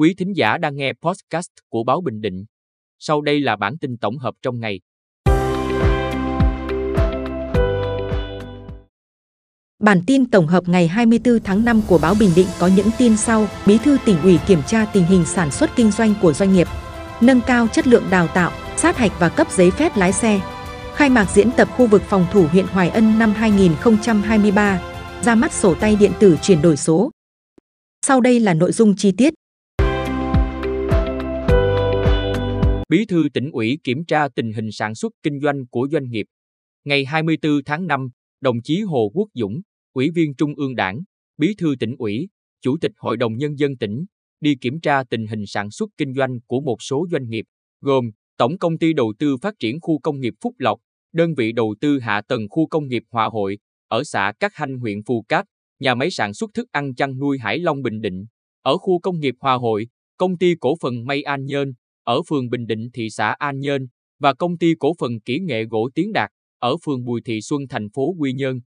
Quý thính giả đang nghe podcast của Báo Bình Định. Sau đây là bản tin tổng hợp trong ngày. Bản tin tổng hợp ngày 24 tháng 5 của Báo Bình Định có những tin sau. Bí thư tỉnh ủy kiểm tra tình hình sản xuất kinh doanh của doanh nghiệp, nâng cao chất lượng đào tạo, sát hạch và cấp giấy phép lái xe. Khai mạc diễn tập khu vực phòng thủ huyện Hoài Ân năm 2023, ra mắt sổ tay điện tử chuyển đổi số. Sau đây là nội dung chi tiết. Bí thư tỉnh ủy kiểm tra tình hình sản xuất kinh doanh của doanh nghiệp. Ngày 24 tháng 5, đồng chí Hồ Quốc Dũng, Ủy viên Trung ương Đảng, Bí thư tỉnh ủy, Chủ tịch Hội đồng Nhân dân tỉnh, đi kiểm tra tình hình sản xuất kinh doanh của một số doanh nghiệp, gồm Tổng Công ty Đầu tư Phát triển Khu Công nghiệp Phúc Lộc, đơn vị đầu tư hạ tầng khu công nghiệp Hòa Hội, ở xã Cát Hanh huyện Phù Cát, nhà máy sản xuất thức ăn chăn nuôi Hải Long Bình Định, ở khu công nghiệp Hòa Hội, công ty cổ phần May An Nhơn, ở phường Bình Định thị xã An Nhơn và công ty cổ phần kỹ nghệ gỗ Tiến Đạt, ở phường Bùi Thị Xuân thành phố Quy Nhơn.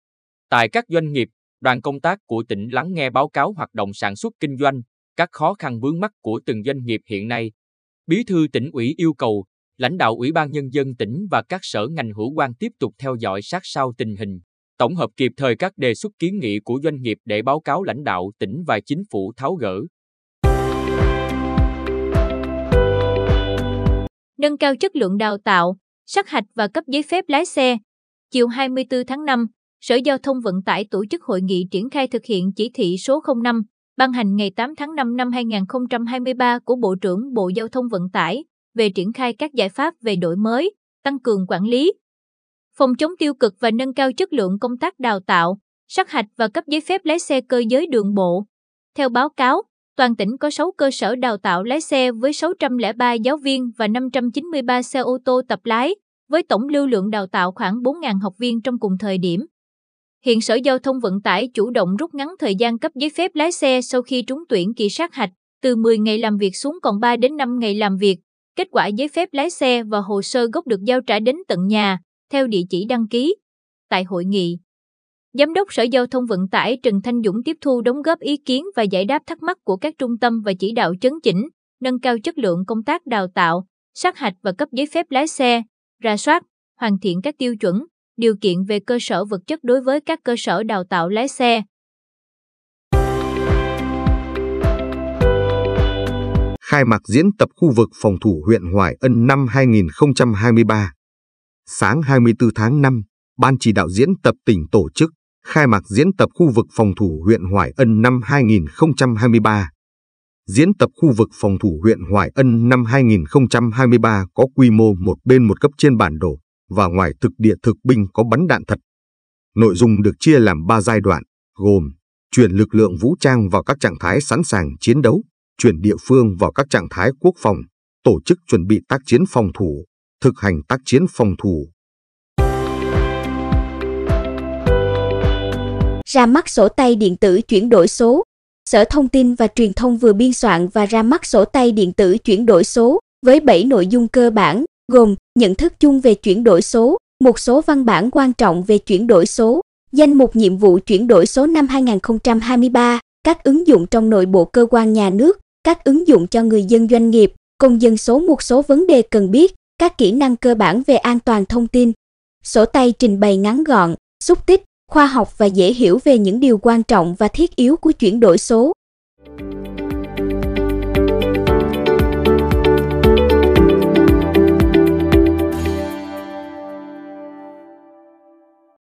Tại các doanh nghiệp, đoàn công tác của tỉnh lắng nghe báo cáo hoạt động sản xuất kinh doanh, các khó khăn vướng mắt của từng doanh nghiệp hiện nay. Bí thư tỉnh ủy yêu cầu lãnh đạo Ủy ban Nhân dân tỉnh và các sở ngành hữu quan tiếp tục theo dõi sát sao tình hình, tổng hợp kịp thời các đề xuất kiến nghị của doanh nghiệp để báo cáo lãnh đạo tỉnh và chính phủ tháo gỡ. Nâng cao chất lượng đào tạo, sát hạch và cấp giấy phép lái xe. Chiều 24 tháng 5, Sở Giao thông Vận tải tổ chức hội nghị triển khai thực hiện chỉ thị số 05, ban hành ngày 8 tháng 5 năm 2023 của Bộ trưởng Bộ Giao thông Vận tải về triển khai các giải pháp về đổi mới, tăng cường quản lý, phòng chống tiêu cực và nâng cao chất lượng công tác đào tạo, sát hạch và cấp giấy phép lái xe cơ giới đường bộ. Theo báo cáo, toàn tỉnh có 6 cơ sở đào tạo lái xe với 603 giáo viên và 593 xe ô tô tập lái, với tổng lưu lượng đào tạo khoảng 4.000 học viên trong cùng thời điểm. Hiện Sở Giao thông Vận tải chủ động rút ngắn thời gian cấp giấy phép lái xe sau khi trúng tuyển kỳ sát hạch, từ 10 ngày làm việc xuống còn 3 đến 5 ngày làm việc. Kết quả giấy phép lái xe và hồ sơ gốc được giao trả đến tận nhà, theo địa chỉ đăng ký. Tại hội nghị, Giám đốc Sở Giao thông Vận tải Trần Thanh Dũng tiếp thu đóng góp ý kiến và giải đáp thắc mắc của các trung tâm và chỉ đạo chấn chỉnh, nâng cao chất lượng công tác đào tạo, sát hạch và cấp giấy phép lái xe, ra soát, hoàn thiện các tiêu chuẩn, điều kiện về cơ sở vật chất đối với các cơ sở đào tạo lái xe. Khai mạc diễn tập khu vực phòng thủ huyện Hoài Ân năm 2023 Sáng 24 tháng 5, Ban chỉ đạo diễn tập tỉnh tổ chức khai mạc diễn tập khu vực phòng thủ huyện Hoài Ân năm 2023. Diễn tập khu vực phòng thủ huyện Hoài Ân năm 2023 có quy mô một bên một cấp trên bản đồ và ngoài thực địa thực binh có bắn đạn thật. Nội dung được chia làm 3 giai đoạn, gồm chuyển lực lượng vũ trang vào các trạng thái sẵn sàng chiến đấu, chuyển địa phương vào các trạng thái quốc phòng, tổ chức chuẩn bị tác chiến phòng thủ, thực hành tác chiến phòng thủ. Ra mắt sổ tay điện tử chuyển đổi số. Sở Thông tin và Truyền thông vừa biên soạn và ra mắt sổ tay điện tử chuyển đổi số với 7 nội dung cơ bản, gồm nhận thức chung về chuyển đổi số, một số văn bản quan trọng về chuyển đổi số, danh mục nhiệm vụ chuyển đổi số năm 2023, các ứng dụng trong nội bộ cơ quan nhà nước, các ứng dụng cho người dân doanh nghiệp, công dân số một số vấn đề cần biết, các kỹ năng cơ bản về an toàn thông tin. Sổ tay trình bày ngắn gọn, xúc tích, khoa học và dễ hiểu về những điều quan trọng và thiết yếu của chuyển đổi số.